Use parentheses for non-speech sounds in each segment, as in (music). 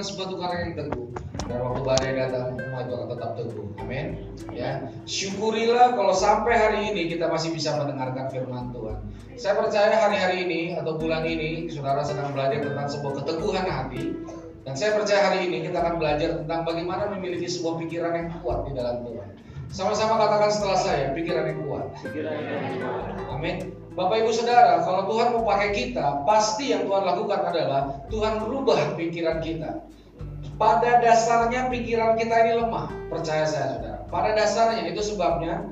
karena suatu karya yang teguh. Dan waktu badai datang, rumah itu akan tetap teguh. Amin. Ya, syukurilah kalau sampai hari ini kita masih bisa mendengarkan firman Tuhan. Saya percaya hari-hari ini atau bulan ini saudara sedang belajar tentang sebuah keteguhan hati. Dan saya percaya hari ini kita akan belajar tentang bagaimana memiliki sebuah pikiran yang kuat di dalam Tuhan. Sama-sama katakan setelah saya, pikiran yang kuat. Amin. Bapak Ibu Saudara, kalau Tuhan mau pakai kita, pasti yang Tuhan lakukan adalah Tuhan merubah pikiran kita. Pada dasarnya pikiran kita ini lemah, percaya saya Saudara. Pada dasarnya itu sebabnya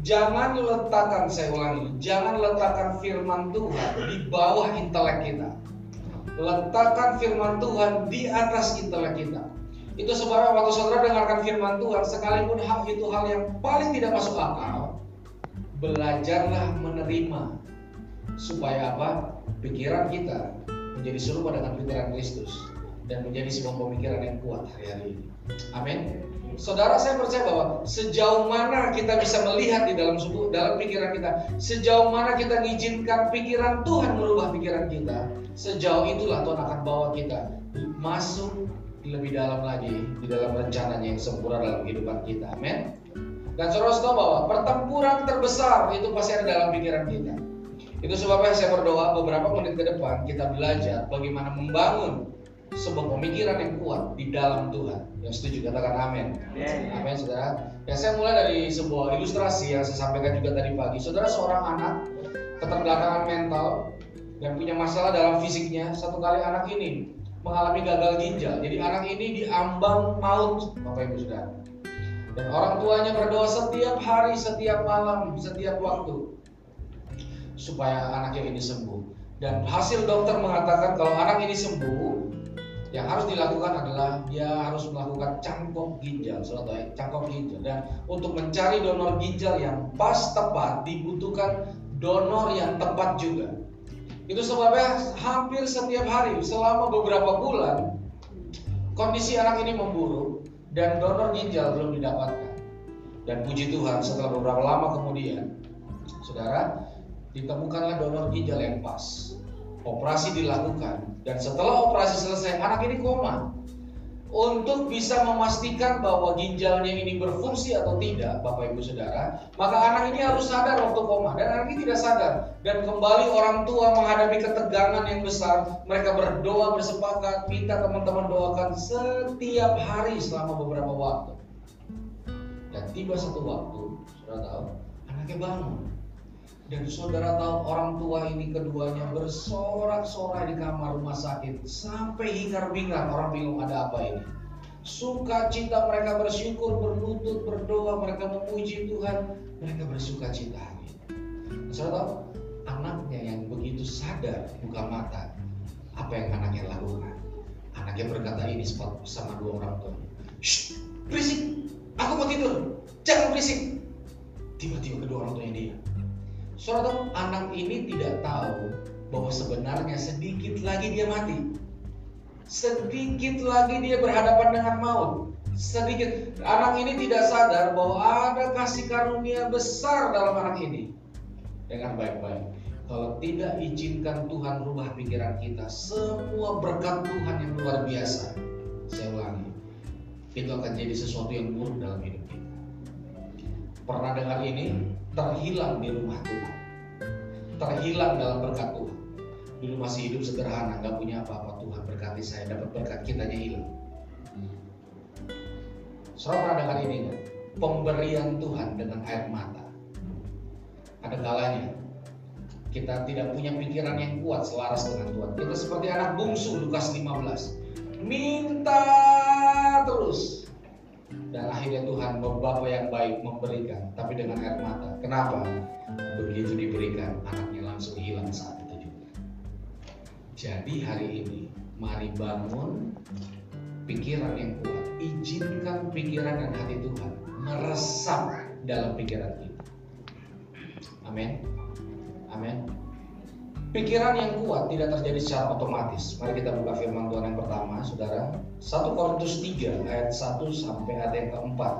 jangan letakkan saya ulangi, jangan letakkan firman Tuhan di bawah intelek kita. Letakkan firman Tuhan di atas intelek kita. Itu sebabnya waktu saudara dengarkan firman Tuhan, sekalipun hal itu hal yang paling tidak masuk akal, belajarlah menerima supaya apa? Pikiran kita menjadi serupa dengan pikiran Kristus dan menjadi sebuah pemikiran yang kuat hari-hari ini. Amin. Saudara saya percaya bahwa sejauh mana kita bisa melihat di dalam suku, dalam pikiran kita, sejauh mana kita mengizinkan pikiran Tuhan merubah pikiran kita, sejauh itulah Tuhan akan bawa kita masuk lebih dalam lagi di dalam rencananya yang sempurna dalam kehidupan kita. Amin. Dan saudara tahu bahwa pertempuran terbesar itu pasti ada dalam pikiran kita. Itu sebabnya saya berdoa beberapa menit ke depan kita belajar bagaimana membangun sebuah pemikiran yang kuat di dalam Tuhan. Yang setuju katakan amin. Amin saudara. Ya saya mulai dari sebuah ilustrasi yang saya sampaikan juga tadi pagi. Saudara seorang anak keterbelakangan mental dan punya masalah dalam fisiknya. Satu kali anak ini mengalami gagal ginjal. Jadi anak ini diambang maut, Bapak Ibu Saudara. Dan orang tuanya berdoa setiap hari, setiap malam, setiap waktu supaya anaknya ini sembuh. Dan hasil dokter mengatakan kalau anak ini sembuh, yang harus dilakukan adalah dia harus melakukan cangkok ginjal, suatu cangkok ginjal. Dan untuk mencari donor ginjal yang pas tepat dibutuhkan donor yang tepat juga. Itu sebabnya hampir setiap hari selama beberapa bulan kondisi anak ini memburuk dan donor ginjal belum didapatkan. Dan puji Tuhan setelah beberapa lama kemudian, saudara, ditemukanlah donor ginjal yang pas. Operasi dilakukan dan setelah operasi selesai anak ini koma. Untuk bisa memastikan bahwa ginjalnya ini berfungsi atau tidak, Bapak Ibu Saudara, maka anak ini harus sadar waktu koma dan anak ini tidak sadar dan kembali orang tua menghadapi ketegangan yang besar. Mereka berdoa bersepakat, minta teman-teman doakan setiap hari selama beberapa waktu. Dan tiba satu waktu, saudara tahu, anaknya bangun. Dan saudara tahu orang tua ini keduanya bersorak-sorai di kamar rumah sakit sampai hingar-bingar orang bingung ada apa ini. Sukacita mereka bersyukur, berlutut, berdoa, mereka memuji Tuhan, mereka bersuka cita hari. Saudara tahu, anaknya yang begitu sadar buka mata, apa yang anaknya lakukan? Anaknya berkata ini sama dua orang tua. Shh, berisik, aku mau tidur, jangan berisik. Tiba-tiba kedua orang tuanya diam. Tahu, anak ini tidak tahu bahwa sebenarnya sedikit lagi dia mati. Sedikit lagi dia berhadapan dengan maut. Sedikit anak ini tidak sadar bahwa ada kasih karunia besar dalam anak ini. Dengan baik-baik. Kalau tidak izinkan Tuhan rubah pikiran kita, semua berkat Tuhan yang luar biasa. Saya ulangi, itu akan jadi sesuatu yang buruk dalam hidup kita. Pernah dengar ini? Terhilang di rumah Tuhan. Terhilang dalam berkat Tuhan. Dulu masih hidup sederhana, nggak punya apa-apa. Tuhan berkati saya, dapat berkat kitanya hilang. Saudara pernah dengar ini nggak? Pemberian Tuhan dengan air mata. Ada kalanya kita tidak punya pikiran yang kuat selaras dengan Tuhan. Kita seperti anak bungsu Lukas 15. Minta terus. Dan akhirnya Tuhan Bapa yang baik memberikan, tapi dengan air mata. Kenapa? Begitu diberikan, anaknya langsung hilang saat itu juga. Jadi hari ini, mari bangun pikiran yang kuat. Izinkan pikiran dan hati Tuhan meresap dalam pikiran kita. Amin. Amin. Pikiran yang kuat tidak terjadi secara otomatis. Mari kita buka firman Tuhan yang pertama, Saudara. 1 Korintus 3 ayat 1 sampai ayat yang keempat.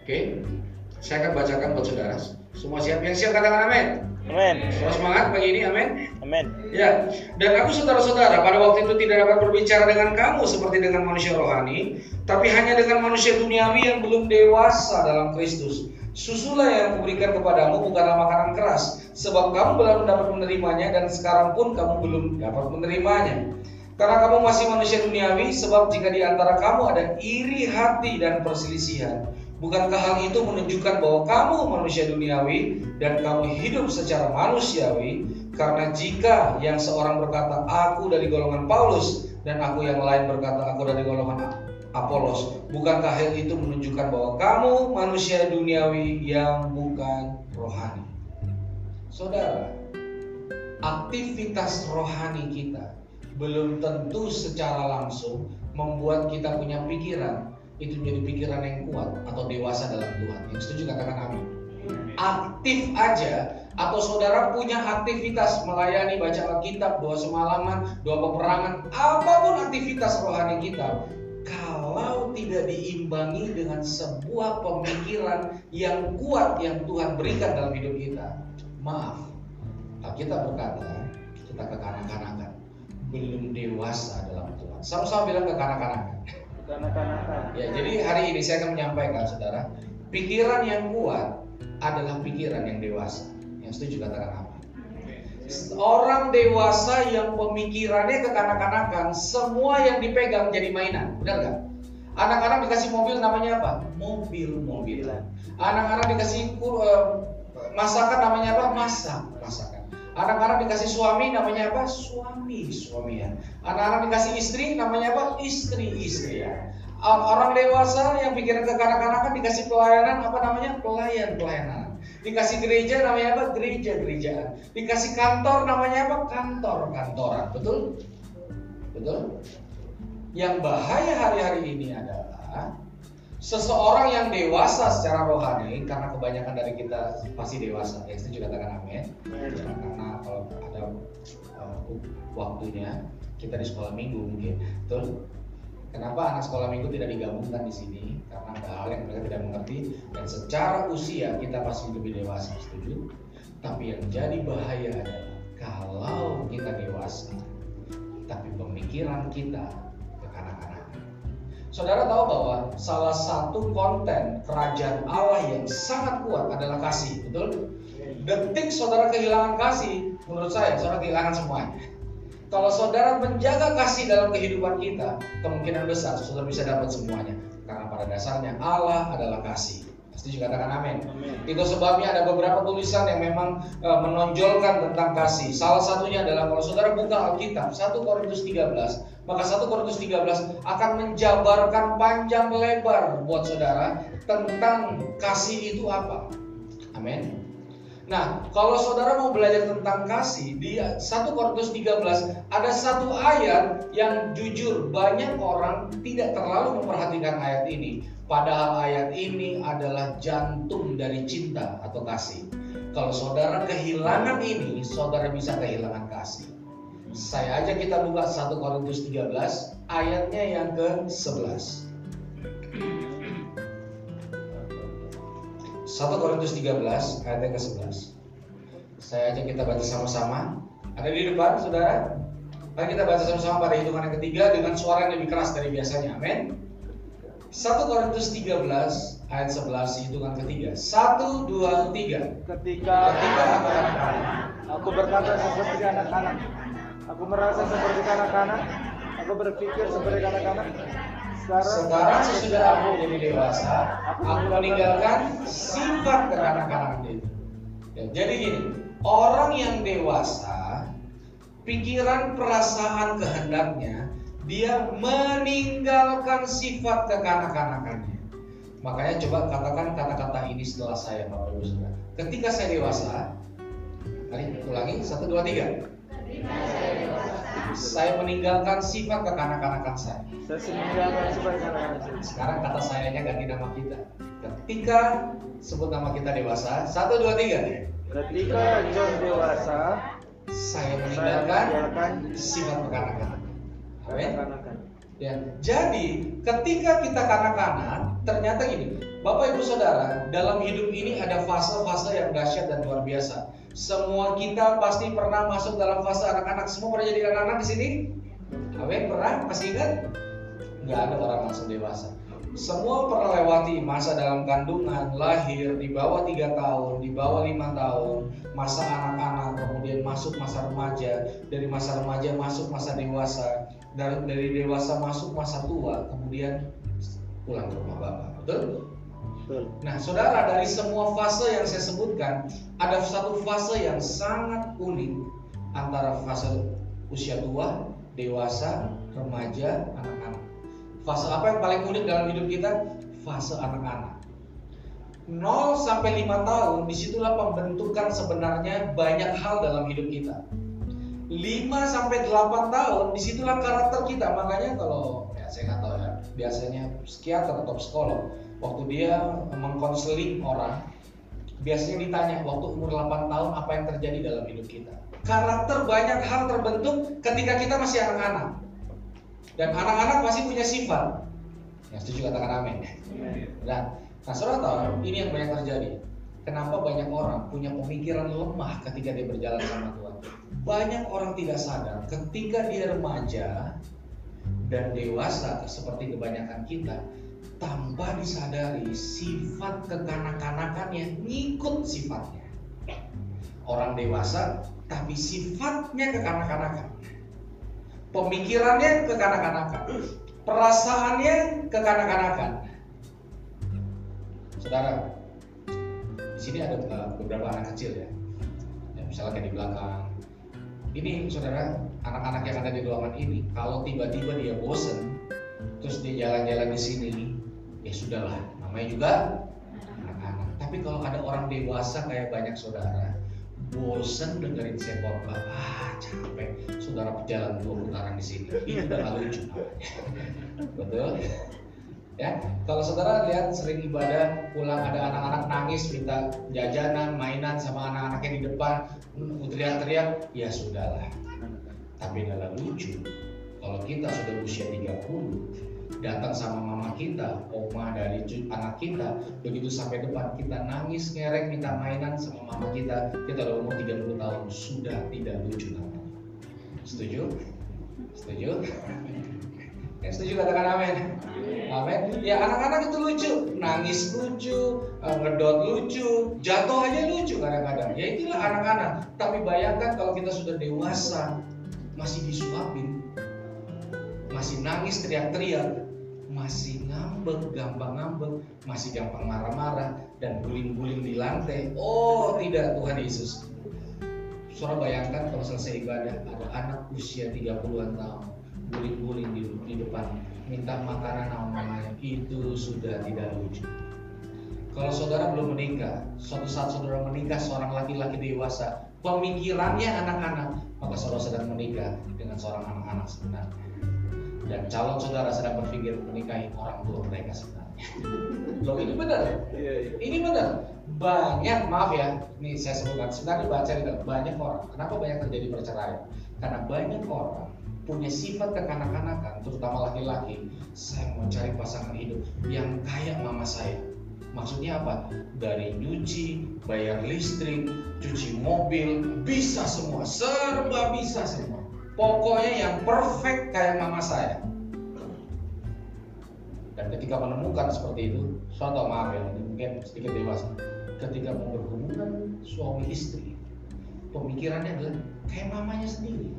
Oke. Saya akan bacakan buat saudara. Semua siap? Yang siap katakan amin. Amin. Semangat pagi ini, amin. Amin. Ya, dan aku saudara-saudara pada waktu itu tidak dapat berbicara dengan kamu seperti dengan manusia rohani, tapi hanya dengan manusia duniawi yang belum dewasa dalam Kristus. Susulah yang kuberikan kepadamu bukanlah makanan keras, sebab kamu belum dapat menerimanya dan sekarang pun kamu belum dapat menerimanya. Karena kamu masih manusia duniawi, sebab jika di antara kamu ada iri hati dan perselisihan, Bukankah hal itu menunjukkan bahwa kamu manusia duniawi dan kamu hidup secara manusiawi? Karena jika yang seorang berkata aku dari golongan Paulus dan aku yang lain berkata aku dari golongan Apolos, bukankah hal itu menunjukkan bahwa kamu manusia duniawi yang bukan rohani? Saudara, aktivitas rohani kita belum tentu secara langsung membuat kita punya pikiran itu menjadi pikiran yang kuat atau dewasa dalam Tuhan. Yang setuju katakan amin. Aktif aja atau saudara punya aktivitas melayani baca Alkitab, doa semalaman, doa peperangan, apa pun aktivitas rohani kita, kalau tidak diimbangi dengan sebuah pemikiran yang kuat yang Tuhan berikan dalam hidup kita, maaf, kita berkata kita kekanak-kanakan, belum dewasa dalam Tuhan. Sama-sama bilang kekanak-kanakan. Ya, jadi hari ini saya akan menyampaikan saudara, pikiran yang kuat adalah pikiran yang dewasa. Yang setuju katakan apa? Orang dewasa yang pemikirannya kekanak-kanakan, semua yang dipegang jadi mainan, benar nggak? Anak-anak dikasih mobil namanya apa? Mobil-mobilan. Anak-anak dikasih uh, masakan namanya apa? Masak, masakan. Anak-anak dikasih suami namanya apa? Suami, suamian. Anak-anak dikasih istri namanya apa? Istri, istrian. Orang dewasa yang pikiran kekanak-kanakan dikasih pelayanan apa namanya? Pelayan, pelayanan. Dikasih gereja namanya apa? Gereja, gerejaan. Dikasih kantor namanya apa? Kantor, kantoran. Betul? Betul? Yang bahaya hari-hari ini adalah seseorang yang dewasa secara rohani karena kebanyakan dari kita pasti dewasa ya setuju katakan amin karena kalau ada uh, waktunya kita di sekolah minggu mungkin betul Kenapa anak sekolah minggu tidak digabungkan di sini? Karena ada hal yang mereka tidak mengerti dan secara usia kita pasti lebih dewasa, setuju? Tapi yang jadi bahaya adalah kalau kita dewasa, tapi pemikiran kita kekanak-kanakan. Saudara tahu bahwa salah satu konten kerajaan Allah yang sangat kuat adalah kasih, betul? Detik saudara kehilangan kasih, menurut saya saudara kehilangan semuanya. Kalau saudara menjaga kasih dalam kehidupan kita, kemungkinan besar saudara bisa dapat semuanya. Karena pada dasarnya Allah adalah kasih. Setuju katakan amin. amin. Itu sebabnya ada beberapa tulisan yang memang e, menonjolkan tentang kasih. Salah satunya adalah kalau saudara buka Alkitab 1 Korintus 13, maka 1 Korintus 13 akan menjabarkan panjang lebar buat saudara tentang kasih itu apa. Amin. Nah, kalau saudara mau belajar tentang kasih, di 1 Korintus 13 ada satu ayat yang jujur banyak orang tidak terlalu memperhatikan ayat ini. Padahal ayat ini adalah jantung dari cinta atau kasih. Kalau saudara kehilangan ini, saudara bisa kehilangan kasih. Saya aja kita buka 1 Korintus 13 ayatnya yang ke-11. 1 Korintus 13 ayat yang ke-11. Saya ajak kita baca sama-sama. Ada di depan, saudara? Mari kita baca sama-sama pada hitungan yang ketiga dengan suara yang lebih keras dari biasanya. Amin. 1 Korintus 13 ayat 11 hitungan ketiga. 1 2 3. Ketika ketika anak-anak aku berkata seperti anak-anak. Aku merasa seperti anak-anak. Aku berpikir seperti anak-anak. Sekarang, sesudah aku jadi dewasa, aku meninggalkan sifat kekanak-kanakan itu. Ya, jadi gini, orang yang dewasa, pikiran, perasaan, kehendaknya, dia meninggalkan sifat kekanak-kanakannya. Makanya coba katakan kata-kata ini setelah saya Bapak Ibu Saudara. Ketika saya dewasa, mari ulangi satu dua tiga. Saya meninggalkan sifat kekanak-kanakan saya. Saya meninggalkan sifat kekanak-kanakan saya. Sekarang kata sayanya ganti nama kita. Ketika sebut nama kita dewasa, satu dua tiga. Ketika John dewasa, saya meninggalkan, saya meninggalkan sifat kekanak-kanakan. Amin. Ya, jadi ketika kita kanak-kanak, ternyata gini, Bapak Ibu Saudara, dalam hidup ini ada fase-fase yang dahsyat dan luar biasa. Semua kita pasti pernah masuk dalam fase anak-anak. Semua pernah jadi anak-anak di sini? Amin, pernah? Masih ingat? Nggak ada orang langsung dewasa. Semua pernah lewati masa dalam kandungan, lahir di bawah tiga tahun, di bawah lima tahun, masa anak-anak, kemudian masuk masa remaja, dari masa remaja masuk masa dewasa, dari, dari dewasa masuk masa tua, kemudian pulang ke rumah bapak. Betul? Nah, saudara, dari semua fase yang saya sebutkan, ada satu fase yang sangat unik antara fase usia tua, dewasa, remaja, anak-anak. Fase apa yang paling unik dalam hidup kita? Fase anak-anak. 0 sampai 5 tahun, di situlah pembentukan sebenarnya banyak hal dalam hidup kita. 5 sampai 8 tahun, di situlah karakter kita. Makanya kalau ya saya nggak tahu ya, biasanya psikiater atau psikolog, waktu dia mengkonseling orang, biasanya ditanya waktu umur 8 tahun apa yang terjadi dalam hidup kita. Karakter banyak hal terbentuk ketika kita masih anak-anak. Dan anak-anak pasti punya sifat. Yang setuju katakan amin. Dan nah saudara tahu ini yang banyak terjadi. Kenapa banyak orang punya pemikiran lemah ketika dia berjalan sama Tuhan? Banyak orang tidak sadar ketika dia remaja dan dewasa seperti kebanyakan kita, tanpa disadari sifat kekanak-kanakannya ngikut sifatnya. Orang dewasa tapi sifatnya kekanak-kanakan. Pemikirannya kekanak-kanakan. Perasaannya kekanak-kanakan. Saudara, di sini ada uh, beberapa anak kecil ya. ya misalnya kayak di belakang. Ini saudara, anak-anak yang ada di ruangan ini, kalau tiba-tiba dia bosen, terus dia jalan-jalan di sini, ya sudahlah, namanya juga anak-anak. Tapi kalau ada orang dewasa kayak banyak saudara, bosen dengerin saya khotbah, ah capek, saudara berjalan dua putaran di sini, itu udah gak lucu (laughs) betul? Ya, kalau saudara lihat sering ibadah pulang ada anak-anak nangis minta jajanan, mainan sama anak-anaknya di depan, hmm, teriak-teriak, ya sudahlah. Tapi dalam lucu, kalau kita sudah usia 30, datang sama mama kita, oma dari anak kita, begitu sampai depan kita nangis, ngerek, minta mainan sama mama kita, kita udah umur 30 tahun, sudah tidak lucu namanya. Setuju? Setuju? (laughs) Yang setuju katakan amin. Amin. Ya anak-anak itu lucu, nangis lucu, eh, ngedot lucu, jatuh aja lucu kadang-kadang. Ya itulah anak-anak. Tapi bayangkan kalau kita sudah dewasa, masih disuapin, masih nangis teriak-teriak, masih ngambek, gampang ngambek, masih gampang marah-marah dan guling-guling di lantai. Oh tidak Tuhan Yesus. Saudara bayangkan kalau selesai ibadah ada anak usia 30-an tahun guling-guling di, di depan minta makanan sama mamanya itu sudah tidak lucu. Kalau saudara belum menikah, suatu saat saudara menikah seorang laki-laki dewasa, pemikirannya anak-anak, maka saudara sedang menikah dengan seorang anak-anak sebenarnya. Dan calon saudara sedang berpikir menikahi orang tua mereka sebenarnya. (laughs) Loh ini benar. Iya, iya. Ini benar. Banyak, maaf ya, ini saya sebutkan, sebenarnya baca cerita, banyak orang. Kenapa banyak terjadi perceraian? Karena banyak orang punya sifat kekanak-kanakan, terutama laki-laki. Saya mau cari pasangan hidup yang kayak mama saya. Maksudnya apa? Dari nyuci, bayar listrik, cuci mobil, bisa semua, serba bisa semua. Pokoknya yang perfect kayak mama saya. Dan ketika menemukan seperti itu, suatu maaf ya, mungkin sedikit dewasa. Ketika mau berhubungan suami istri, pemikirannya adalah kayak mamanya sendiri.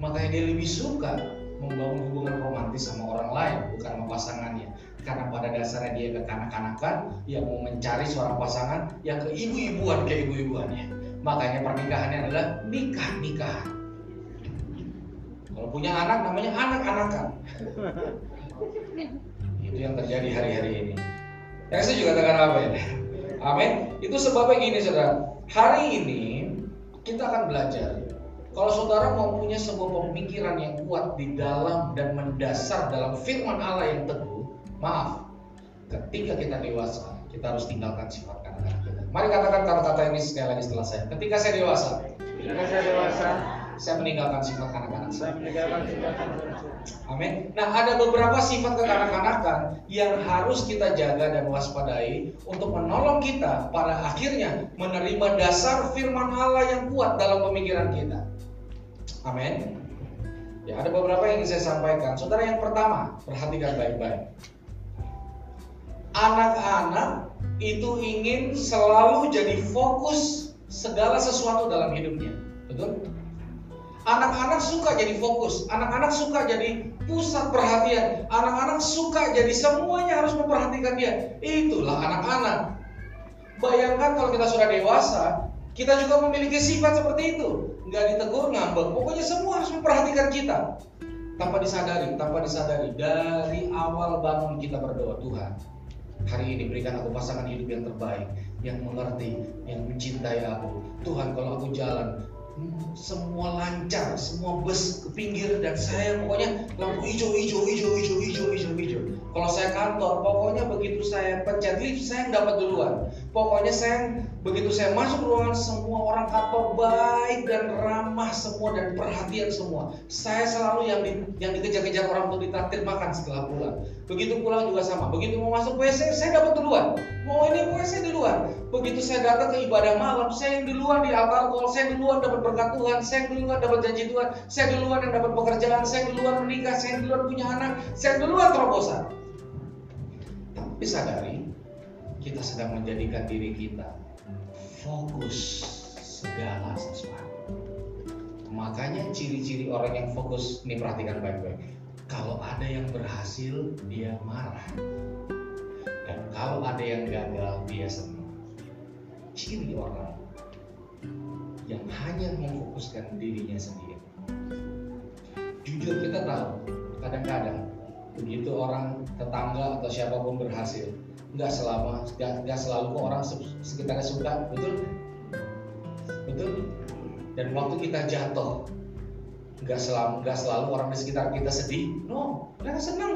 Makanya dia lebih suka membangun hubungan romantis sama orang lain, bukan sama pasangannya. Karena pada dasarnya dia kekanak-kanakan, yang mau mencari seorang pasangan yang ke ibu-ibuan ke ibu-ibuannya. Makanya pernikahannya adalah nikah-nikahan. Kalau punya anak namanya anak-anakan. (laughs) Itu yang terjadi hari-hari ini. Yang saya juga katakan apa ya? Amin. Itu sebabnya gini saudara. Hari ini kita akan belajar. Kalau saudara mau punya sebuah pemikiran yang kuat di dalam dan mendasar dalam firman Allah yang teguh, maaf, ketika kita dewasa, kita harus tinggalkan sifat kanak-kanak kita. Mari katakan kata-kata ini sekali lagi setelah saya. Ketika saya dewasa, Ketika saya dewasa, saya meninggalkan sifat kanak-kanak Saya meninggalkan sifat kanak-kanak. Amin. Nah, ada beberapa sifat kekanak-kanakan yang harus kita jaga dan waspadai untuk menolong kita pada akhirnya menerima dasar firman Allah yang kuat dalam pemikiran kita. Amin. Ya, ada beberapa yang ingin saya sampaikan. Saudara yang pertama, perhatikan baik-baik. Anak-anak itu ingin selalu jadi fokus segala sesuatu dalam hidupnya. Betul? Anak-anak suka jadi fokus, anak-anak suka jadi pusat perhatian, anak-anak suka jadi semuanya harus memperhatikan dia. Itulah anak-anak. Bayangkan kalau kita sudah dewasa, kita juga memiliki sifat seperti itu. Nggak ditegur, ngambek. Pokoknya semua harus memperhatikan kita. Tanpa disadari, tanpa disadari. Dari awal bangun kita berdoa, Tuhan, hari ini berikan aku pasangan hidup yang terbaik, yang mengerti, yang mencintai aku. Tuhan, kalau aku jalan, semua lancar, semua bus ke pinggir dan saya pokoknya lampu hijau, hijau, hijau, hijau, hijau, hijau, hijau. Kalau saya kantor, pokoknya begitu saya pencet lift, saya dapat duluan. Pokoknya saya begitu saya masuk ruangan semua orang kantor baik dan ramah semua dan perhatian semua. Saya selalu yang di, yang dikejar-kejar orang untuk ditraktir makan setelah pulang. Begitu pulang juga sama. Begitu mau masuk WC, saya dapat duluan. Mau ini WC duluan. Begitu saya datang ke ibadah malam, saya yang di altar call, saya yang duluan dapat berkat Tuhan, saya yang duluan dapat janji Tuhan, saya yang duluan yang dapat pekerjaan, saya yang duluan menikah, saya yang duluan punya anak, saya yang duluan terobosan. Tapi sadari, kita sedang menjadikan diri kita fokus segala sesuatu. Makanya ciri-ciri orang yang fokus, ini perhatikan baik-baik. Kalau ada yang berhasil, dia marah. Kalau ada yang gagal, dia senang. Ciri orang yang hanya memfokuskan dirinya sendiri. Jujur kita tahu, kadang-kadang begitu orang tetangga atau siapa pun berhasil, nggak selama, nggak, nggak selalu orang se- sekitarnya suka, betul? Betul? Dan waktu kita jatuh, nggak selalu nggak selalu orang di sekitar kita sedih, no, mereka senang.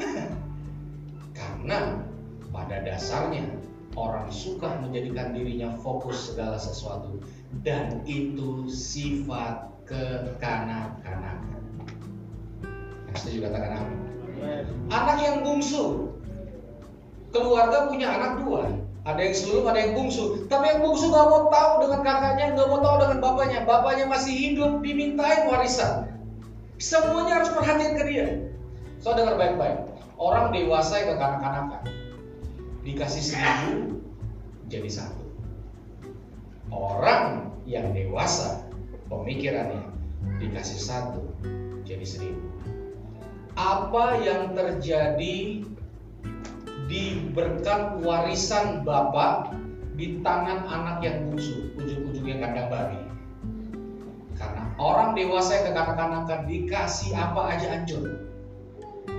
(laughs) Karena pada dasarnya orang suka menjadikan dirinya fokus segala sesuatu dan itu sifat kekanak-kanakan. Yang setuju katakan amin. Anak yang bungsu, keluarga punya anak dua. Ada yang sulung, ada yang bungsu. Tapi yang bungsu nggak mau tahu dengan kakaknya, nggak mau tahu dengan bapaknya. Bapaknya masih hidup, dimintain warisan. Semuanya harus perhatian ke dia. So dengar baik-baik. Orang dewasa yang kekanak-kanakan dikasih seribu jadi satu. Orang yang dewasa pemikirannya dikasih satu jadi seribu. Apa yang terjadi di berkat warisan bapak di tangan anak yang bungsu, ujung-ujungnya kandang babi. Karena orang dewasa yang kekanak-kanakan dikasih apa aja hancur.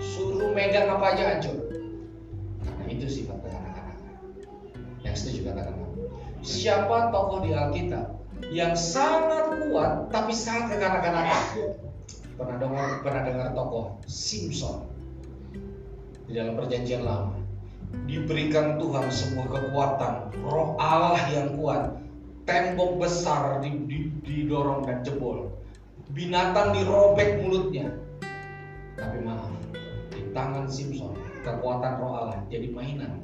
Suruh megang apa aja hancur. Karena itu sifat. Yang setuju amin. Siapa tokoh di Alkitab yang sangat kuat tapi sangat kekanak-kanakan? Pernah dengar pernah dengar tokoh Simpson di dalam perjanjian lama diberikan Tuhan semua kekuatan roh Allah yang kuat tembok besar di- di- didorong dan jebol binatang dirobek mulutnya tapi maaf di tangan Simpson kekuatan roh Allah jadi mainan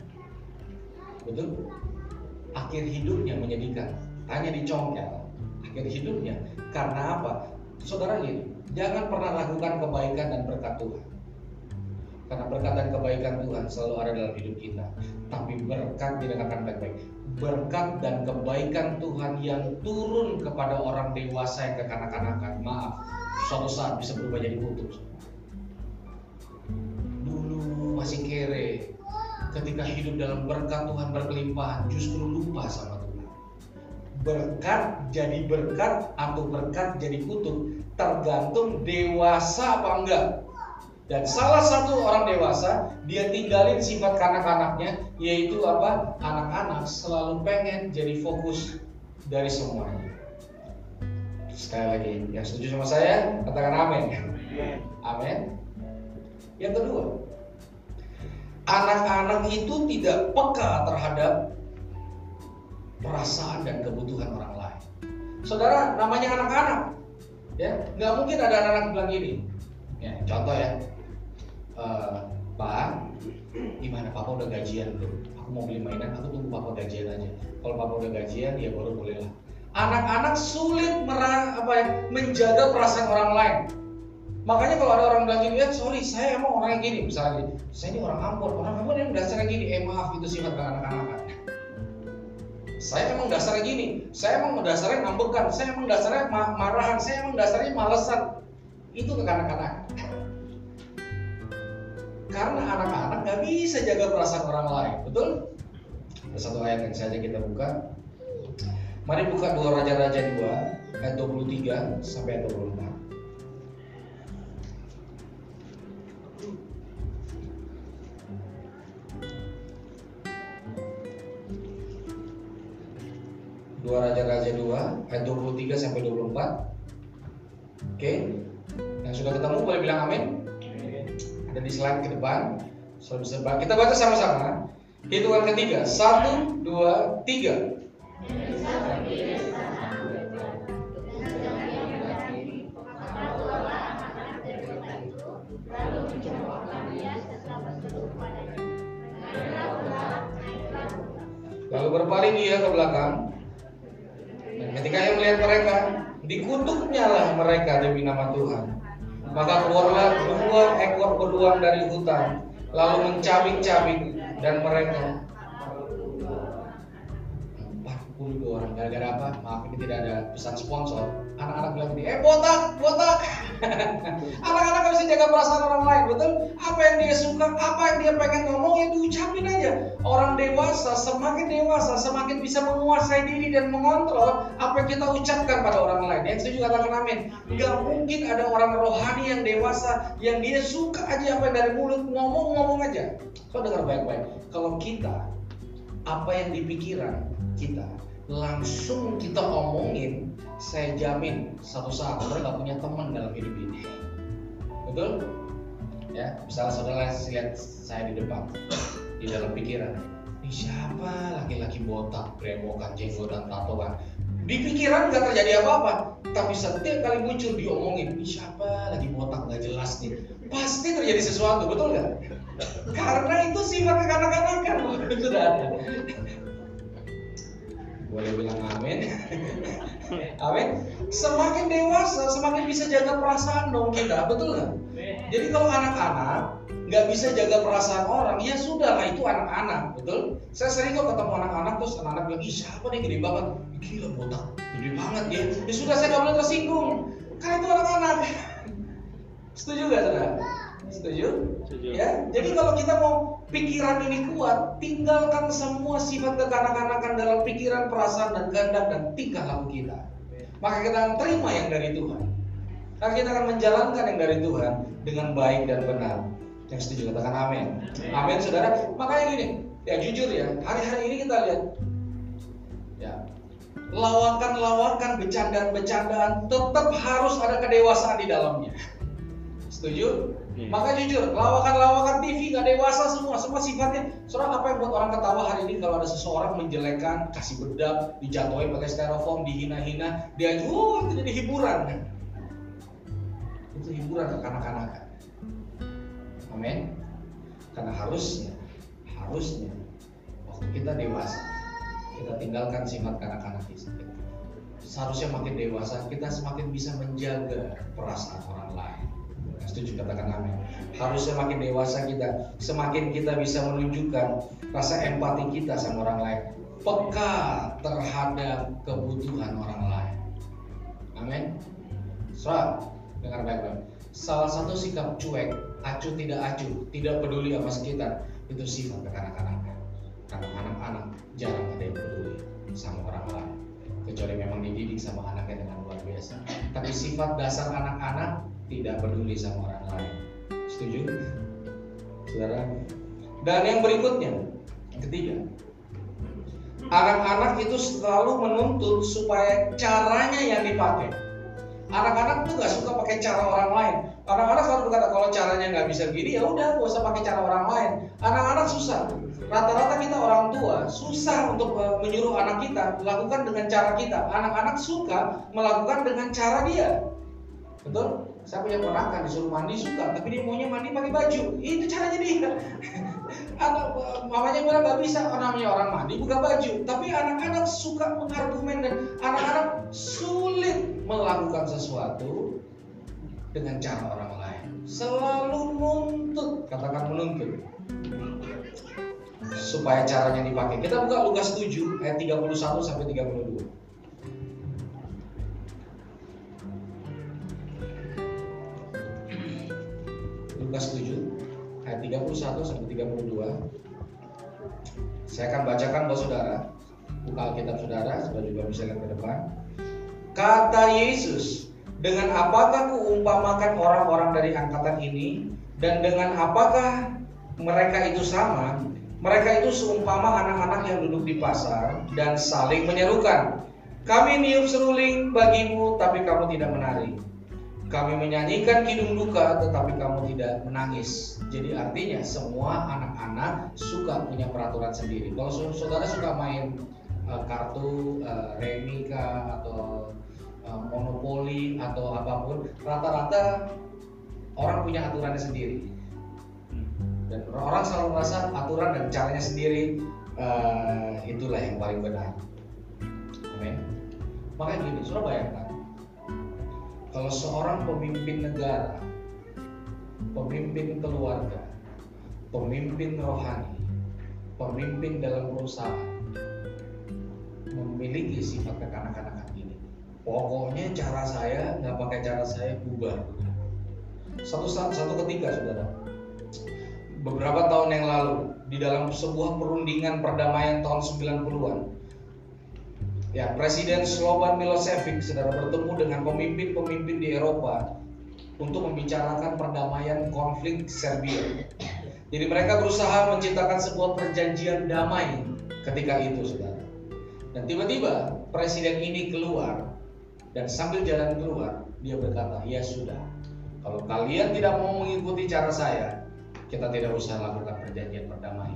betul akhir hidupnya menyedihkan. Hanya dicongkel akhir hidupnya. Karena apa? Saudara gini jangan pernah lakukan kebaikan dan berkat Tuhan. Karena berkat dan kebaikan Tuhan selalu ada dalam hidup kita. Tapi berkat didengarkan baik-baik. Berkat dan kebaikan Tuhan yang turun kepada orang dewasa yang kekanak-kanakan, maaf, suatu saat bisa berubah jadi kutub. Dulu masih kere, ketika hidup dalam berkat Tuhan berkelimpahan, justru lupa sama Tuhan. Berkat jadi berkat atau berkat jadi kutub tergantung dewasa apa enggak. Dan salah satu orang dewasa dia tinggalin sifat kanak-kanaknya yaitu apa? Anak-anak selalu pengen jadi fokus dari semuanya. Sekali lagi, yang setuju sama saya katakan amin. Amin. Yang kedua, anak-anak itu tidak peka terhadap perasaan dan kebutuhan orang lain. Saudara, namanya anak-anak. Ya, nggak mungkin ada anak-anak bilang gini. Ya, contoh ya. Eh, Pak, gimana Papa udah gajian belum? Aku mau beli mainan, aku tunggu Papa gajian aja. Kalau Papa udah gajian, ya baru boleh lah. Anak-anak sulit merah, apa ya, menjaga perasaan orang lain. Makanya kalau ada orang bilang gini, ya sorry saya emang orang yang gini, misalnya gini, saya ini orang Ambon, orang Ambon yang dasarnya gini, eh maaf itu sifat anak-anak. Saya emang dasarnya gini, saya emang dasarnya ngambekan, saya emang dasarnya ma- marahan, saya emang dasarnya malesan. Itu ke kanak-kanak. Karena anak-anak nggak bisa jaga perasaan orang lain, betul? Ada satu ayat yang saja kita buka. Mari buka dua Raja-Raja 2 ayat 23 sampai ayat 24. Dua Raja-Raja 2 ayat 23 sampai 24. Oke. Yang sudah ketemu boleh bilang amin. Ada di slide ke depan. Bisa ba- Kita baca sama-sama. Hitungan ketiga. Satu, dua, tiga. Lalu berpaling ia ke belakang. Dan ketika ia melihat mereka, dikutuknya lah mereka demi nama Tuhan. Maka keluarlah dua ekor beruang dari hutan, lalu mencabik-cabik dan mereka 42 orang gara-gara apa? Maaf ini tidak ada pesan sponsor. Anak-anak bilang gini, eh botak, botak. (laughs) Anak-anak bisa jaga perasaan orang lain, betul? Apa yang dia suka, apa yang dia pengen ngomong ya diucapin aja. Orang dewasa semakin dewasa semakin bisa menguasai diri dan mengontrol apa yang kita ucapkan pada orang lain. Yang setuju katakan amin. Gak mungkin ada orang rohani yang dewasa yang dia suka aja apa yang dari mulut ngomong-ngomong aja. Kau dengar baik-baik. Kalau kita apa yang di pikiran kita langsung kita omongin, saya jamin satu saat saudara nggak punya teman dalam hidup ini. Betul? Ya, misalnya saudara lihat saya di depan, di dalam pikiran, ini siapa laki-laki botak, brewokan, jenggot dan tatoan. Di pikiran nggak terjadi apa-apa, tapi setiap kali muncul diomongin, ini siapa lagi botak nggak jelas nih. Pasti terjadi sesuatu, betul nggak? Karena itu sifat kekanak-kanakan, sudah (laughs) ada. Boleh bilang amin. amin. Semakin dewasa, semakin bisa jaga perasaan dong kita, betul nggak? Jadi kalau anak-anak nggak bisa jaga perasaan orang, ya sudah lah itu anak-anak, betul? Saya sering kok ketemu anak-anak terus anak-anak bilang, ih siapa nih gede banget? Gila botak, gede banget ya. Ya sudah saya nggak boleh tersinggung, karena itu anak-anak. Setuju nggak saudara? Setuju? Setuju. Ya, jadi kalau kita mau pikiran ini kuat, tinggalkan semua sifat kekanak-kanakan dalam pikiran, perasaan, dan kehendak dan tingkah laku kita. Maka kita akan terima yang dari Tuhan. Maka kita akan menjalankan yang dari Tuhan dengan baik dan benar. Yang setuju katakan amin. Amin, saudara. Makanya gini, ya jujur ya, hari-hari ini kita lihat, ya lawakan-lawakan, bercandaan-bercandaan tetap harus ada kedewasaan di dalamnya. Setuju? Hmm. Maka jujur, lawakan-lawakan TV nggak dewasa semua, semua sifatnya. Soalnya apa yang buat orang ketawa hari ini kalau ada seseorang menjelekan, kasih bedak, dijatuhin pakai styrofoam, dihina-hina, dia oh itu jadi hiburan. Itu hiburan ke kanak-kanakan. Amin. Karena harusnya, harusnya waktu kita dewasa, kita tinggalkan sifat kanak-kanak kita. Seharusnya makin dewasa, kita semakin bisa menjaga perasaan orang lain. Setuju katakan amin. Harusnya makin dewasa kita, semakin kita bisa menunjukkan rasa empati kita sama orang lain, peka terhadap kebutuhan orang lain. Amin. Soal, dengar baik-baik. Salah satu sikap cuek, acuh tidak acuh, tidak peduli sama sekitar, itu sifat kekanak-kanakan. Karena anak-anak jarang ada yang peduli sama orang lain. Kecuali memang dididik sama anaknya dengan luar biasa. Tapi sifat dasar anak-anak tidak peduli sama orang lain. Setuju? Saudara? Dan yang berikutnya, yang ketiga, anak-anak itu selalu menuntut supaya caranya yang dipakai. Anak-anak tuh nggak suka pakai cara orang lain. Anak-anak selalu berkata kalau caranya nggak bisa gini ya udah gak usah pakai cara orang lain. Anak-anak susah. Rata-rata kita orang tua susah untuk menyuruh anak kita lakukan dengan cara kita. Anak-anak suka melakukan dengan cara dia. Betul? Saya punya ponakan disuruh mandi suka, tapi dia maunya mandi pakai baju. Itu caranya dia. (laughs) Anak mamanya bilang nggak bisa, namanya orang mandi buka baju. Tapi anak-anak suka mengargumen dan anak-anak sulit melakukan sesuatu dengan cara orang lain. Selalu nuntut, katakan menuntut. Supaya caranya dipakai. Kita buka Lukas 7 ayat 31 sampai 32. 31 sampai 32. Saya akan bacakan buat saudara. Buka Alkitab saudara, saudara juga bisa lihat ke depan. Kata Yesus, dengan apakah kuumpamakan orang-orang dari angkatan ini dan dengan apakah mereka itu sama? Mereka itu seumpama anak-anak yang duduk di pasar dan saling menyerukan. Kami niup seruling bagimu, tapi kamu tidak menari. Kami menyanyikan kidung duka, tetapi kamu tidak menangis. Jadi artinya semua anak-anak suka punya peraturan sendiri. Kalau saudara suka main uh, kartu uh, remika atau uh, monopoli atau apa pun, rata-rata orang punya aturannya sendiri. Dan orang selalu merasa aturan dan caranya sendiri itulah yang paling benar. Amin. Makanya gini, bayangkan kalau seorang pemimpin negara, pemimpin keluarga, pemimpin rohani, pemimpin dalam perusahaan memiliki sifat kekanak-kanakan ini. Pokoknya cara saya nggak pakai cara saya bubar. Satu satu ketika, saudara, beberapa tahun yang lalu di dalam sebuah perundingan perdamaian tahun 90-an Ya, Presiden Slobodan Milosevic saudara bertemu dengan pemimpin-pemimpin di Eropa untuk membicarakan perdamaian konflik Serbia. Jadi mereka berusaha menciptakan sebuah perjanjian damai ketika itu, saudara. Dan tiba-tiba presiden ini keluar dan sambil jalan keluar dia berkata, ya sudah, kalau kalian tidak mau mengikuti cara saya, kita tidak usah lakukan perjanjian perdamaian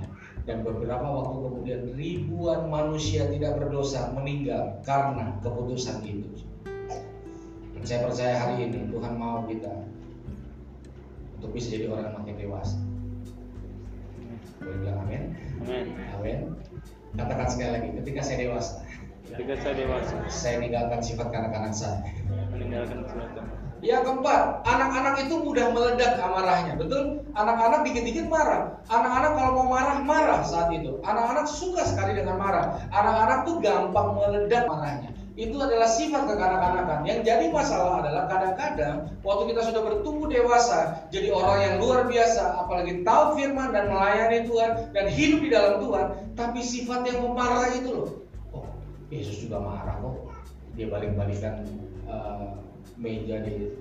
dan beberapa waktu kemudian ribuan manusia tidak berdosa meninggal karena keputusan itu. Dan saya percaya hari ini Tuhan mau kita untuk bisa jadi orang yang makin dewasa. Boleh bilang amin? Amin. Amin. Katakan sekali lagi, ketika saya dewasa, Ketika saya dewasa, saya meninggalkan sifat kanak-kanak saya. meninggalkan surat Yang keempat, anak-anak itu mudah meledak amarahnya, betul? Anak-anak dikit-dikit marah. Anak-anak kalau mau marah, marah saat itu. Anak-anak suka sekali dengan marah. Anak-anak tuh gampang meledak marahnya. Itu adalah sifat kekanak-kanakan. Yang jadi masalah adalah kadang-kadang waktu kita sudah bertumbuh dewasa, jadi orang yang luar biasa, apalagi tahu firman dan melayani Tuhan dan hidup di dalam Tuhan, tapi sifat yang pemarah itu loh. Oh, Yesus juga marah kok. Dia balik-balikan uh, meja di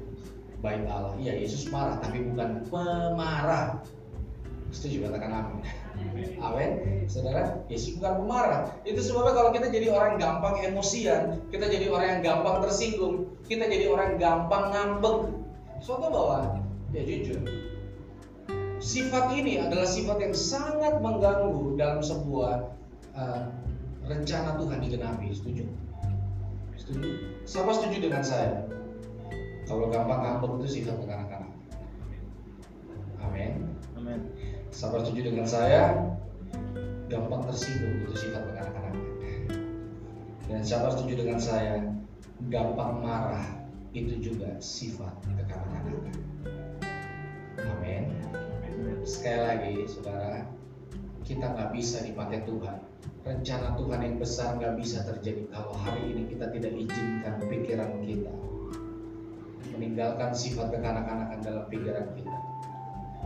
bait Allah. Iya, Yesus marah tapi bukan pemarah. Setuju katakan amin. Amin. Saudara, Yesus bukan pemarah. Itu sebabnya kalau kita jadi orang yang gampang emosian, kita jadi orang yang gampang tersinggung, kita jadi orang yang gampang ngambek. Soalnya bahwa ya jujur, sifat ini adalah sifat yang sangat mengganggu dalam sebuah uh, rencana Tuhan digenapi. Setuju? Setuju? Siapa setuju dengan saya? Kalau gampang ngambek itu sifat kekanak-kanak. Amin. Amin. Sabar setuju dengan saya, gampang tersinggung itu sifat kekanak-kanak. Dan sabar setuju dengan saya, gampang marah itu juga sifat kekanak-kanakan. Amin. Sekali lagi, saudara, kita nggak bisa dipakai Tuhan. Rencana Tuhan yang besar nggak bisa terjadi kalau hari ini kita tidak izinkan pikiran kita meninggalkan sifat kekanak-kanakan dalam pikiran kita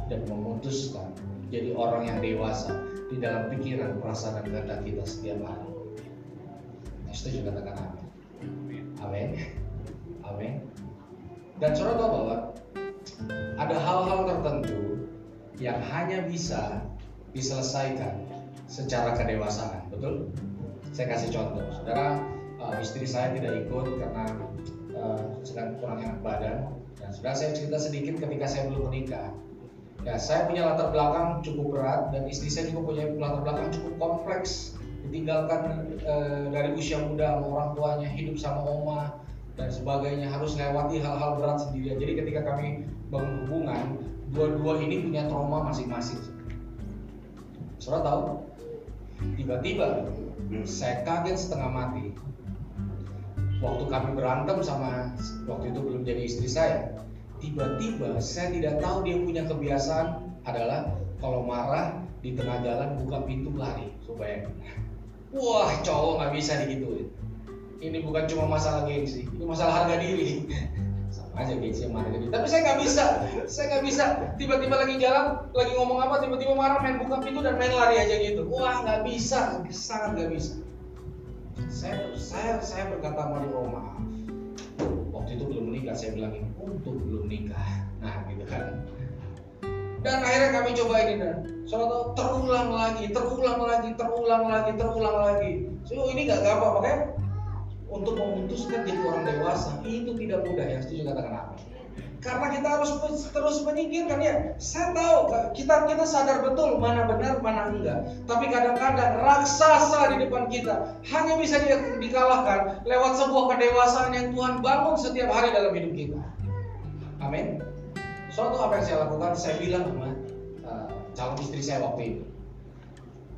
dan memutuskan jadi orang yang dewasa di dalam pikiran, perasaan, dan kehendak kita setiap hari. Setuju katakan amin. Amin. Amin. Dan saudara tahu bahwa ada hal-hal tertentu yang hanya bisa diselesaikan secara kedewasaan, betul? Saya kasih contoh, saudara, uh, istri saya tidak ikut karena uh, sedang kurang enak badan. Dan sudah saya cerita sedikit ketika saya belum menikah. Ya, saya punya latar belakang cukup berat dan istri saya juga punya latar belakang cukup kompleks. Ditinggalkan uh, dari usia muda sama orang tuanya, hidup sama oma, dan sebagainya harus lewati hal-hal berat sendirian. Jadi ketika kami bangun hubungan, dua-dua ini punya trauma masing-masing. Saudara tahu? Tiba-tiba saya kaget setengah mati. Waktu kami berantem sama waktu itu belum jadi istri saya, tiba-tiba saya tidak tahu dia punya kebiasaan adalah kalau marah di tengah jalan buka pintu lari. Coba Wah, cowok nggak bisa digituin. Ini bukan cuma masalah gengsi, ini masalah harga diri. (laughs) Sama aja gengsi sama harga diri. Tapi saya nggak bisa, saya nggak bisa. Tiba-tiba lagi jalan, lagi ngomong apa, tiba-tiba marah, main buka pintu dan main lari aja gitu. Wah, nggak bisa, sangat nggak bisa. Saya, saya, saya berkata oh maaf. Waktu itu belum menikah, saya bilang ini untuk belum nikah. Nah, gitu kan dan akhirnya kami coba ini dan soalnya terulang lagi, terulang lagi, terulang lagi, terulang lagi. So ini nggak gampang makanya untuk memutuskan jadi orang dewasa itu tidak mudah ya. Setuju katakan apa? Karena kita harus terus menyingkirkan ya. Saya tahu kita kita sadar betul mana enggak. Tapi kadang-kadang raksasa di depan kita hanya bisa di, dikalahkan lewat sebuah kedewasaan yang Tuhan bangun setiap hari dalam hidup kita. Amin. Suatu apa yang saya lakukan, saya bilang sama uh, calon istri saya waktu itu.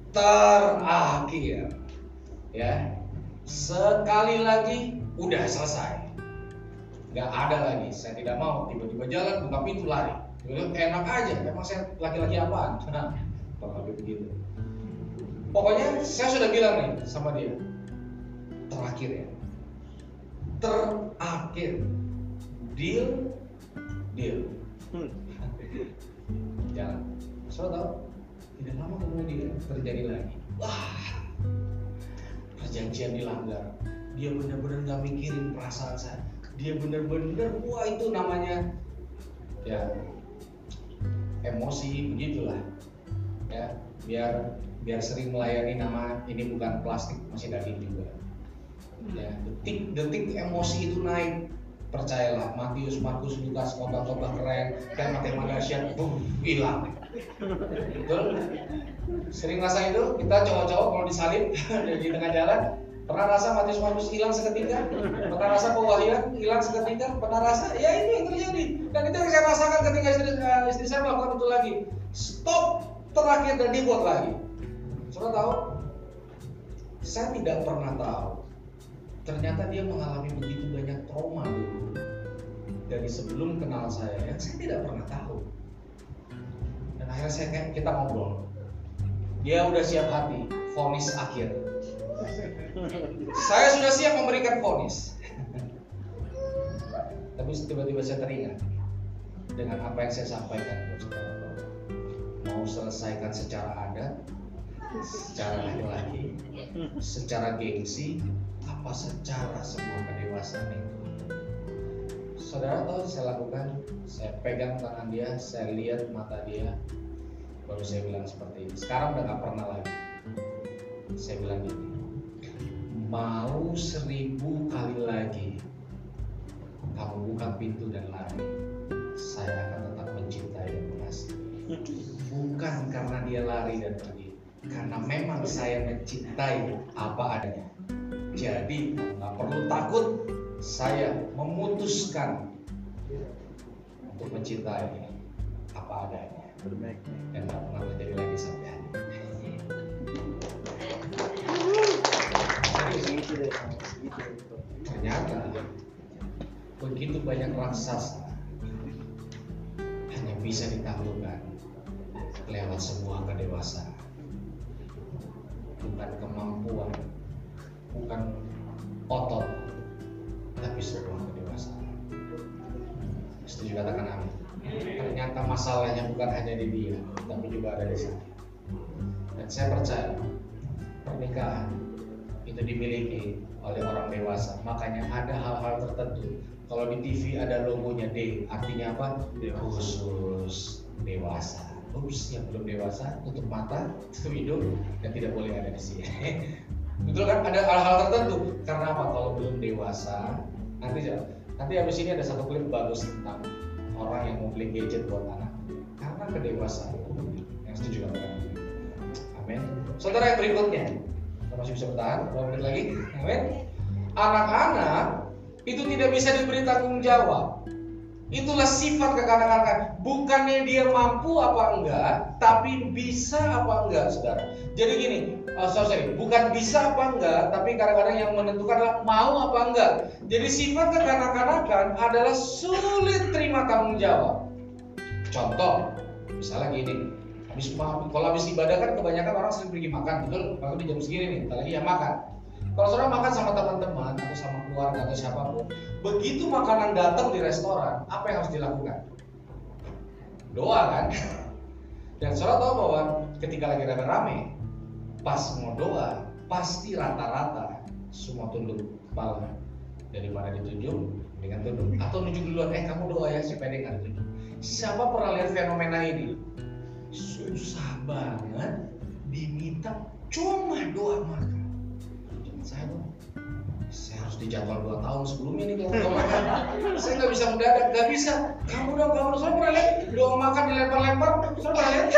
Terakhir, ya, sekali lagi udah selesai. Gak ada lagi, saya tidak mau tiba-tiba jalan buka pintu lari. Enak aja, emang saya laki-laki apaan? Kalau begitu. Pokoknya saya sudah bilang nih sama dia, terakhir ya, terakhir, deal, deal Hmm. Jalan. So tau, tidak lama kemudian terjadi lagi. Wah, perjanjian dilanggar. Dia benar-benar nggak mikirin perasaan saya. Dia benar-benar, wah itu namanya ya emosi begitulah. Ya, biar biar sering melayani nama ini bukan plastik masih daging juga. Ya, detik-detik emosi itu naik percayalah Matius, Markus, Lukas, kota-kota keren, tema-tema dahsyat, boom, hilang. Betul? Sering rasa itu kita cowok-cowok kalau disalib (laughs) di tengah jalan, pernah rasa Matius, Markus hilang seketika? Pernah rasa pewahyuan hilang seketika? Pernah rasa? Ya itu yang terjadi. Dan itu yang saya rasakan ketika istri, uh, istri saya melakukan itu lagi. Stop terakhir dan dibuat lagi. Saudara tahu? Saya tidak pernah tahu. Ternyata dia mengalami begitu banyak trauma dulu. Dari sebelum kenal saya yang saya tidak pernah tahu. Dan akhirnya saya kayak kita ngobrol. Dia udah siap hati vonis akhir. Saya sudah siap memberikan vonis tapi tiba-tiba saya teringat dengan apa yang saya sampaikan mau selesaikan secara adat secara laki-laki secara gengsi apa secara semua kedewasaan itu? Saudara tahu saya lakukan saya pegang tangan dia saya lihat mata dia baru saya bilang seperti ini. Sekarang udah gak pernah lagi. Saya bilang gini mau seribu kali lagi kamu buka pintu dan lari saya akan tetap mencintai dan mengasihi bukan karena dia lari dan pergi karena memang saya mencintai apa adanya. Jadi nggak perlu takut, saya memutuskan untuk mencintai apa adanya. Dan tak pernah terjadi lagi sampai hari Ternyata begitu banyak raksasa hanya bisa ditaklukkan lewat sebuah kedewasaan, bukan kemampuan bukan otot tapi sebuah kedewasaan setuju katakan amin. Ternyata masalahnya bukan hanya di dia tapi juga ada di saya. Dan saya percaya pernikahan itu dimiliki oleh orang dewasa. Makanya ada hal-hal tertentu. Kalau di TV ada logonya D artinya apa? Khusus dewasa Yang belum dewasa tutup mata, tutup hidung, dan tidak boleh ada di sini. (laughs) Betul kan? Ada hal-hal tertentu. Karena apa? Kalau belum dewasa, nanti nanti habis ini ada satu klip bagus tentang orang yang mau beli gadget buat anak. Karena kedewasaan yang setuju kan? Amin. Saudara yang berikutnya, kita masih bisa bertahan, dua menit lagi. Amin. Anak-anak itu tidak bisa diberi tanggung jawab. Itulah sifat kekanak-kanakan. Bukannya dia mampu apa enggak, tapi bisa apa enggak, saudara. Jadi gini, oh, sorry, bukan bisa apa enggak, tapi kadang-kadang yang menentukan adalah mau apa enggak. Jadi sifat kekanak-kanakan adalah sulit terima tanggung jawab. Contoh, misalnya gini, habis kalau habis ibadah kan kebanyakan orang sering pergi makan, betul? Kalau di jam segini nih, lagi ya makan. Kalau saudara makan sama teman-teman atau sama keluarga atau siapa pun, begitu makanan datang di restoran, apa yang harus dilakukan? Doa kan? Dan saudara tahu bahwa ketika lagi rame-rame, pas mau doa, pasti rata-rata semua tunduk kepala daripada ditunjuk dengan tunduk. Atau nunjuk duluan eh kamu doa ya si pendek kan ditunjuk. Siapa pernah lihat fenomena ini? Susah banget diminta cuma doa makan saya saya harus dijadwal dua tahun sebelumnya nih kalau makan saya nggak bisa mendadak nggak bisa. Kamu dong kamu saya pernah lihat doa makan dilempar-lempar. Saya pernah lihat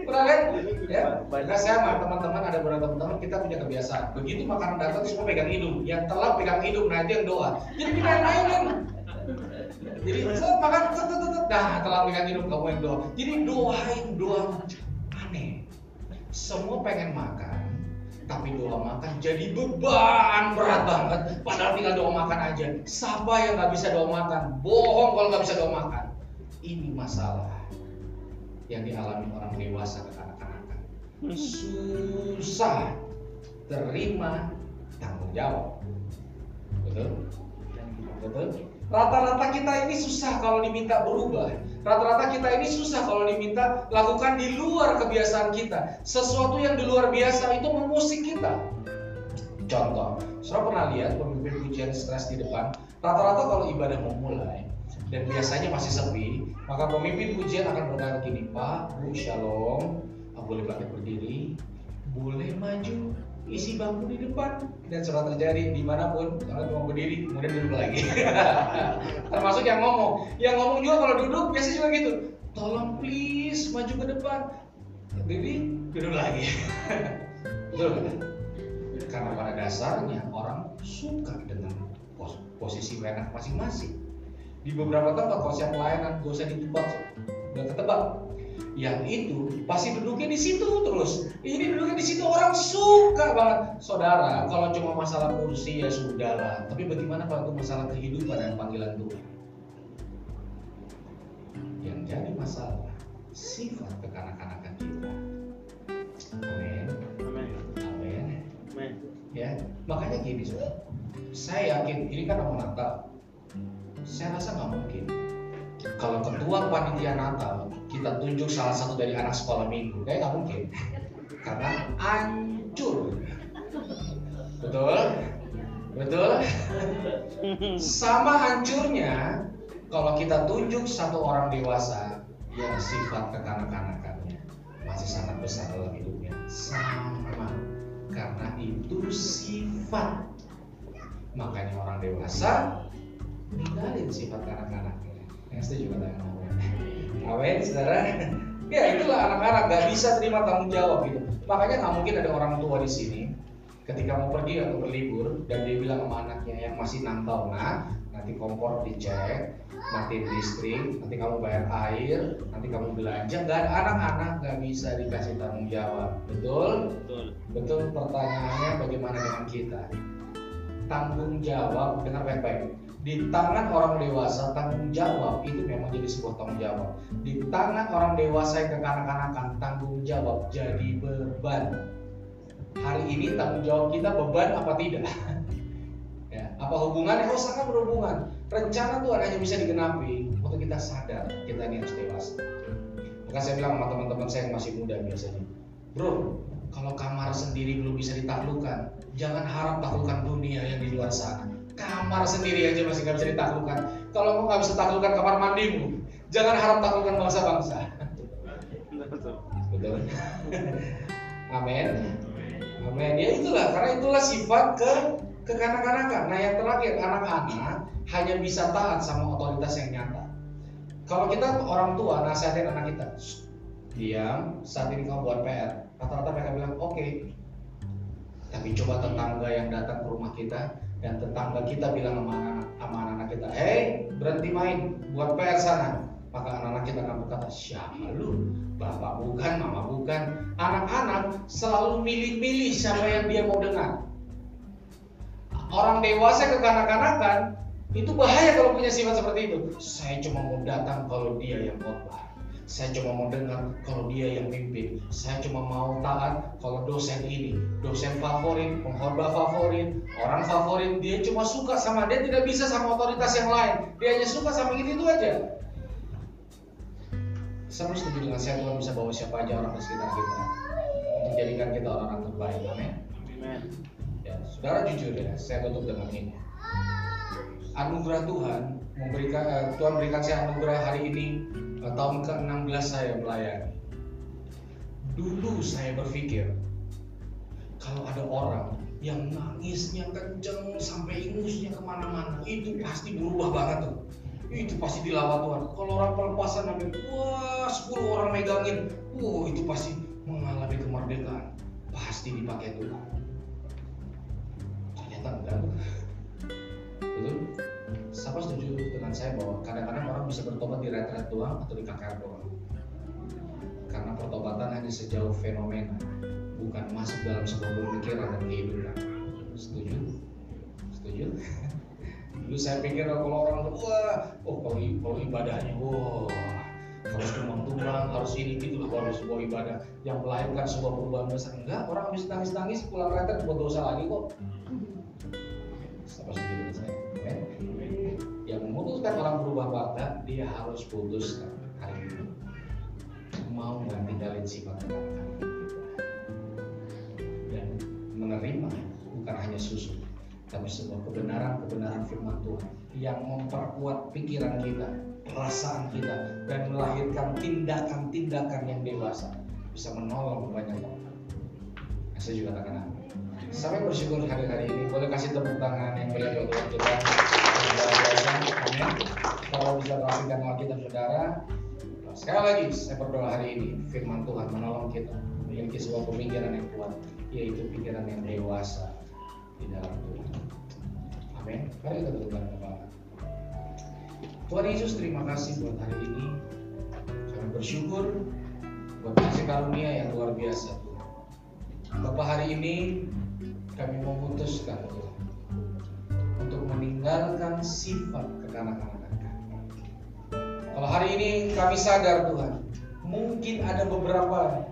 pernah lihat ya. Nah, saya sama teman-teman ada beberapa teman-teman kita punya kebiasaan. Begitu makanan datang semua pegang hidung. Yang telat pegang hidung. Nah itu yang doa. Jadi kita yang mainin. Jadi saya makan nah telat pegang hidung kamu yang doa. Jadi doain doa aneh. Semua pengen makan tapi doa makan jadi beban berat banget. Padahal tinggal doa makan aja. Siapa yang nggak bisa doa makan? Bohong kalau nggak bisa doa makan. Ini masalah yang dialami orang dewasa ke kanak-kanakan. Susah terima tanggung jawab. Betul? Betul rata-rata kita ini susah kalau diminta berubah Rata-rata kita ini susah kalau diminta lakukan di luar kebiasaan kita. Sesuatu yang di luar biasa itu memusik kita. Contoh, saudara pernah lihat pemimpin pujian stres di depan? Rata-rata kalau ibadah mau mulai dan biasanya masih sepi, maka pemimpin pujian akan berkata gini, Pak, Bu, Shalom, boleh bangkit berdiri, boleh maju, isi bangku di depan. Dan surat terjadi di mana pun kalau cuma berdiri kemudian duduk lagi. (laughs) Termasuk yang ngomong. Yang ngomong juga kalau duduk biasa juga gitu. Tolong please maju ke depan. Berdiri duduk lagi. (laughs) Betul kan? karena pada dasarnya orang suka dengan posisi enak masing-masing. Di beberapa tempat siap pelayanan gak usah ditebak udah ketebak yang itu pasti duduknya di situ terus. Ini duduknya di situ orang suka banget. Saudara, kalau cuma masalah kursi ya sudahlah. Tapi bagaimana kalau itu masalah kehidupan dan panggilan Tuhan? Yang jadi masalah sifat kekanak-kanakan kita. Amin. Amin. Amin. Ya, makanya gini, saudara. Saya yakin ini kan mau Natal. Saya rasa nggak mungkin kalau ketua panitia Natal kita tunjuk salah satu dari anak sekolah minggu. Kayak nggak mungkin. Karena hancur. Betul? Betul? Sama hancurnya kalau kita tunjuk satu orang dewasa yang sifat kekanak-kanakannya masih sangat besar dalam hidupnya. Sama. Karena itu sifat. Makanya orang dewasa ninggalin sifat kanak-kanaknya yang setuju kata yang Amin, saudara. (laughs) Ya itulah anak-anak gak bisa terima tanggung jawab gitu. Makanya nggak mungkin ada orang tua di sini ketika mau pergi atau berlibur dan dia bilang sama anaknya yang masih enam tahun, nah nanti kompor dicek, matiin listrik, nanti kamu bayar air, nanti kamu belanja. Ada anak-anak nggak bisa dikasih tanggung jawab, betul? Betul. Betul. Pertanyaannya bagaimana dengan kita? Tanggung jawab dengan baik-baik di tangan orang dewasa tanggung jawab itu memang jadi sebuah tanggung jawab. Di tangan orang dewasa yang kekanak-kanakan tanggung jawab jadi beban. Hari ini tanggung jawab kita beban apa tidak? (laughs) Ya, apa hubungannya? Oh sangat berhubungan. Rencana Tuhan hanya bisa digenapi waktu kita sadar kita ini harus dewasa. Maka saya bilang sama teman-teman saya yang masih muda biasanya bro kalau kamar sendiri belum bisa ditaklukkan jangan harap taklukkan dunia yang di luar sana kamar sendiri aja masih nggak bisa ditaklukkan. Kalau kamu nggak bisa taklukkan kamar mandimu, jangan harap taklukkan bangsa-bangsa. (laughs) Amin. Amin. Ya itulah, karena itulah sifat ke kekanak-kanakan. Nah yang terakhir, anak-anak hanya bisa taat sama otoritas yang nyata. Kalau kita orang tua nasihatin anak kita, diam, saat ini kamu buat PR. Rata-rata mereka bilang, oke. Okay. Tapi coba tetangga yang datang ke rumah kita, dan tetangga kita bilang sama anak sama anak kita, hei berhenti main, buat PR sana. Maka anak-anak kita akan berkata, siapa lu? Bapak bukan, mama bukan. Anak-anak selalu milih-milih siapa yang dia mau dengar. Orang dewasa kekanak-kanakan itu bahaya kalau punya sifat seperti itu. Saya cuma mau datang kalau dia yang khotbah. Saya cuma mau dengar kalau dia yang mimpin. Saya cuma mau taat kalau dosen ini, dosen favorit, pengkhotbah favorit, orang favorit. Dia cuma suka sama dia tidak bisa sama otoritas yang lain. Dia hanya suka sama gitu itu aja. Saya setuju dengan saya Tuhan bisa bawa siapa aja orang di sekitar kita untuk jadikan kita orang-orang terbaik. Amin. Amen. Ya, saudara jujur ya, saya tutup dengan ini. Anugerah Tuhan memberikan eh, Tuhan berikan saya anugerah hari ini eh, tahun ke-16 saya melayani. Dulu saya berpikir kalau ada orang yang nangisnya kenceng sampai ingusnya ke mana-mana itu pasti berubah banget tuh. Itu pasti dilawat Tuhan. Kalau orang pelepasan sampai wah 10 orang megangin. Wah itu pasti mengalami kemerdekaan. Pasti dipakai Tuhan. Ternyata enggak. Betul siapa setuju dengan saya bahwa kadang-kadang orang bisa bertobat di retret doang atau di KKR doang. Karena pertobatan hanya sejauh fenomena bukan masuk dalam sebuah pemikiran dan kehidupan. Setuju? Setuju? Dulu saya pikir kalau orang tuh wah oh kalau, kalau ibadahnya wah harus tumbang-tumbang harus ini gitu loh harus sebuah ibadah yang melahirkan sebuah perubahan besar. Enggak orang habis nangis-nangis pulang retret buat dosa lagi kok. Siapa setuju dengan saya. Yang memutuskan orang berubah warga dia harus putuskan hari ini mau nggak tinggalin sifat kekanak dan menerima bukan hanya susu tapi sebuah kebenaran-kebenaran firman Tuhan yang memperkuat pikiran kita, perasaan kita dan melahirkan tindakan-tindakan yang dewasa bisa menolong banyak orang. Saya juga katakan amin. Sampai bersyukur hari-hari ini boleh kasih tepuk tangan yang buat Tuhan kita. Kalau bisa perhatikan Alkitab saudara, Sekali lagi saya berdoa hari ini firman Tuhan menolong kita memiliki sebuah pemikiran yang kuat yaitu pikiran yang dewasa di dalam Tuhan. Amin. Mari kita tundukkan kepala. Tuhan Yesus terima kasih buat hari ini. Kami bersyukur buat kasih karunia yang luar biasa. Bapak hari ini kami memutuskan Tuhan meninggalkan sifat kekanak-kanakan kalau hari ini kami sadar Tuhan, mungkin ada beberapa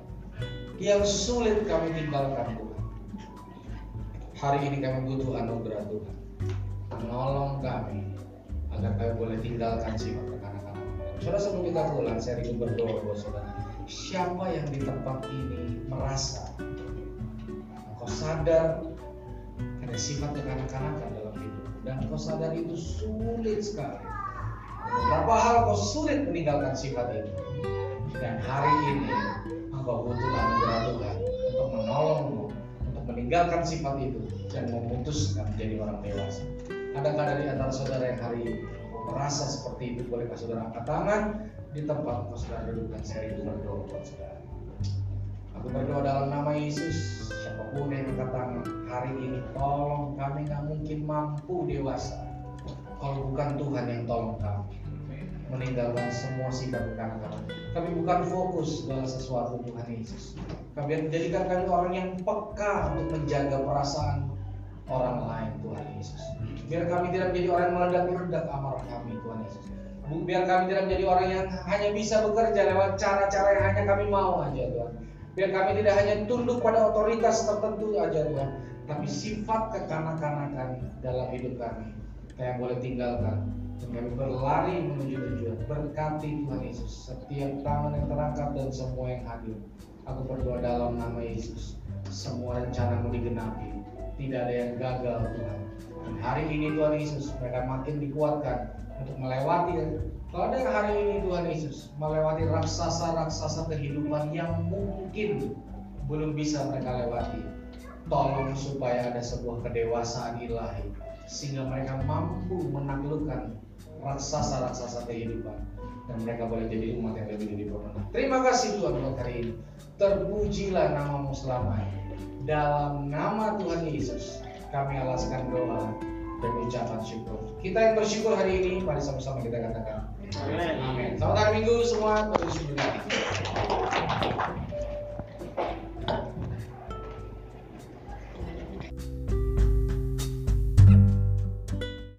yang sulit kami tinggalkan Tuhan. Hari ini kami butuh anugerah Tuhan. Menolong kami agar kami boleh tinggalkan sifat kekanak-kanakan. Saudara sebelum kita pulang, saya ingin berdoa buat saudara. Siapa yang di tempat ini merasa engkau sadar ada sifat kekanak-kanakan dan engkau sadar itu sulit sekali Beberapa hal kau sulit meninggalkan sifat itu. Dan hari ini engkau butuh anugerah Tuhan untuk menolongmu untuk meninggalkan sifat itu dan memutuskan menjadi orang dewasa. Adakah dari antara saudara yang hari ini merasa seperti itu? Bolehkah saudara angkat tangan di tempat saudara duduk dan saya itu berdoa buat saudara. Berdoa dalam nama Yesus, siapa pun yang tangan hari ini, tolong kami nggak mungkin mampu dewasa kalau bukan Tuhan yang tolong kami meninggalkan semua sifat kekanak-kanak. Kami bukan fokus dalam sesuatu Tuhan Yesus. Kami menjadikan kami orang yang peka untuk menjaga perasaan orang lain Tuhan Yesus. Biar kami tidak menjadi orang yang meledak-ledak amarah kami Tuhan Yesus. Biar kami tidak menjadi orang yang hanya bisa bekerja lewat cara-cara yang hanya kami mau aja Tuhan. Biar kami tidak hanya tunduk pada otoritas tertentu aja Tuhan. Tapi sifat kekanak-kanakan dalam hidup kami. Yang boleh tinggalkan kami berlari menuju tujuan. Berkati Tuhan Yesus setiap tangan yang terangkat dan semua yang hadir. Aku berdoa dalam nama Yesus semua rencanamu digenapi. Tidak ada yang gagal Tuhan. Dan hari ini Tuhan Yesus mereka makin dikuatkan untuk melewati kalau ada hari ini Tuhan Yesus melewati raksasa-raksasa kehidupan yang mungkin belum bisa mereka lewati tolong supaya ada sebuah kedewasaan ilahi sehingga mereka mampu menaklukkan raksasa-raksasa kehidupan dan mereka boleh jadi umat yang lebih dari pemenang. Terima kasih Tuhan buat hari ini. Terpujilah namamu selamanya. Dalam nama Tuhan Yesus kami alaskan doa. dan ucapan syukur. Kita yang bersyukur hari ini, mari sama-sama kita katakan. Amin. Selamat hari Minggu semua. Terus